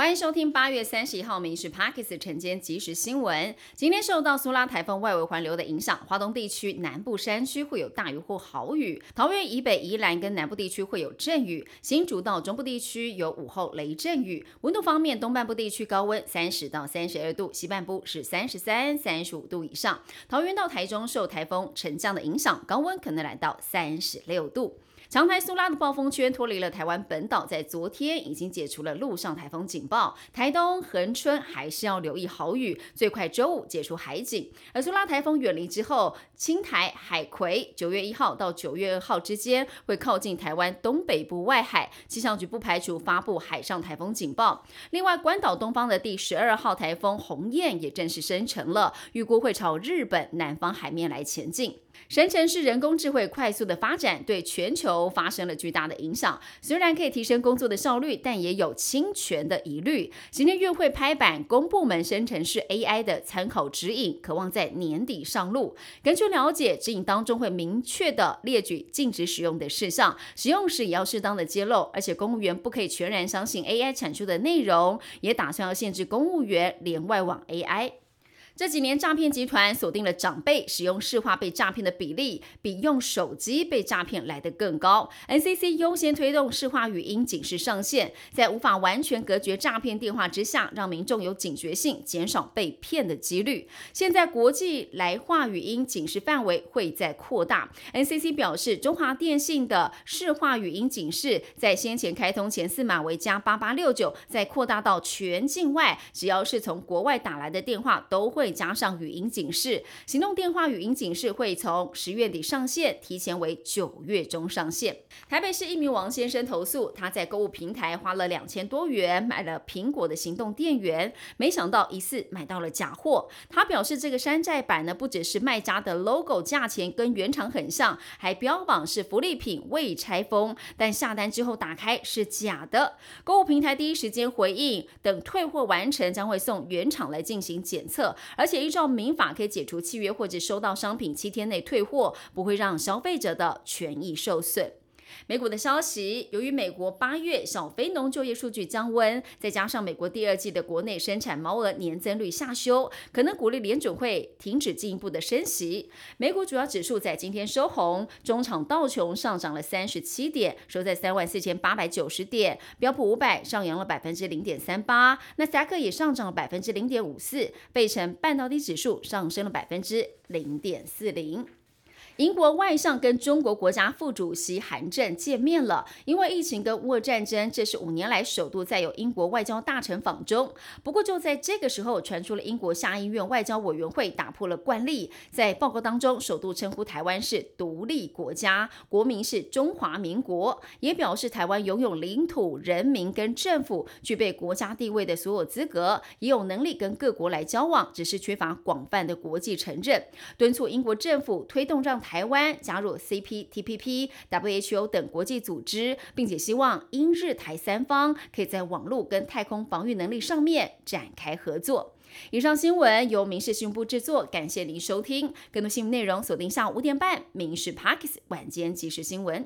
欢迎收听八月三十一号《民事 Parkes》晨间即时新闻。今天受到苏拉台风外围环流的影响，华东地区南部山区会有大雨或豪雨，桃园以北、宜兰跟南部地区会有阵雨，新竹到中部地区有午后雷阵雨。温度方面，东半部地区高温三十到三十二度，西半部是三十三、三十五度以上。桃园到台中受台风沉降的影响，高温可能来到三十六度。强台苏拉的暴风圈脱离了台湾本岛，在昨天已经解除了陆上台风警报。台东、恒春还是要留意豪雨，最快周五解除海警。而苏拉台风远离之后，青台、海葵九月一号到九月二号之间会靠近台湾东北部外海，气象局不排除发布海上台风警报。另外，关岛东方的第十二号台风鸿雁也正式生成了，预估会朝日本南方海面来前进。生成式人工智慧快速的发展，对全球都发生了巨大的影响。虽然可以提升工作的效率，但也有侵权的疑虑。行政院会拍板公部门生成式 AI 的参考指引，渴望在年底上路。根据了解，指引当中会明确的列举禁止使用的事项，使用时也要适当的揭露。而且公务员不可以全然相信 AI 产出的内容，也打算要限制公务员连外网 AI。这几年，诈骗集团锁定了长辈使用市话被诈骗的比例，比用手机被诈骗来得更高。NCC 优先推动市话语音警示上线，在无法完全隔绝诈骗电话之下，让民众有警觉性，减少被骗的几率。现在国际来话语音警示范围会在扩大。NCC 表示，中华电信的市话语音警示在先前开通前四码为加八八六九，再扩大到全境外，只要是从国外打来的电话都会。加上语音警示，行动电话语音警示会从十月底上线，提前为九月中上线。台北市一名王先生投诉，他在购物平台花了两千多元买了苹果的行动电源，没想到疑似买到了假货。他表示，这个山寨版呢，不只是卖家的 logo 价钱跟原厂很像，还标榜是福利品未拆封，但下单之后打开是假的。购物平台第一时间回应，等退货完成将会送原厂来进行检测。而且依照民法，可以解除契约或者收到商品七天内退货，不会让消费者的权益受损。美股的消息，由于美国八月小非农就业数据降温，再加上美国第二季的国内生产毛额年增率下修，可能鼓励联准会停止进一步的升息。美股主要指数在今天收红，中场道琼上涨了三十七点，收在三万四千八百九十点；标普五百上扬了百分之零点三八，纳斯达克也上涨了百分之零点五四，费城半导体指数上升了百分之零点四零。英国外相跟中国国家副主席韩正见面了。因为疫情跟乌俄战争，这是五年来首度再有英国外交大臣访中。不过就在这个时候，传出了英国下议院外交委员会打破了惯例，在报告当中首度称呼台湾是独立国家，国民是中华民国，也表示台湾拥有领土、人民跟政府，具备国家地位的所有资格，也有能力跟各国来交往，只是缺乏广泛的国际承认。敦促英国政府推动让台。台湾加入 CPTPP、WHO 等国际组织，并且希望英日台三方可以在网络跟太空防御能力上面展开合作。以上新闻由民事新闻部制作，感谢您收听。更多新闻内容锁定下午五点半《民事 Parkes 晚间即时新闻》。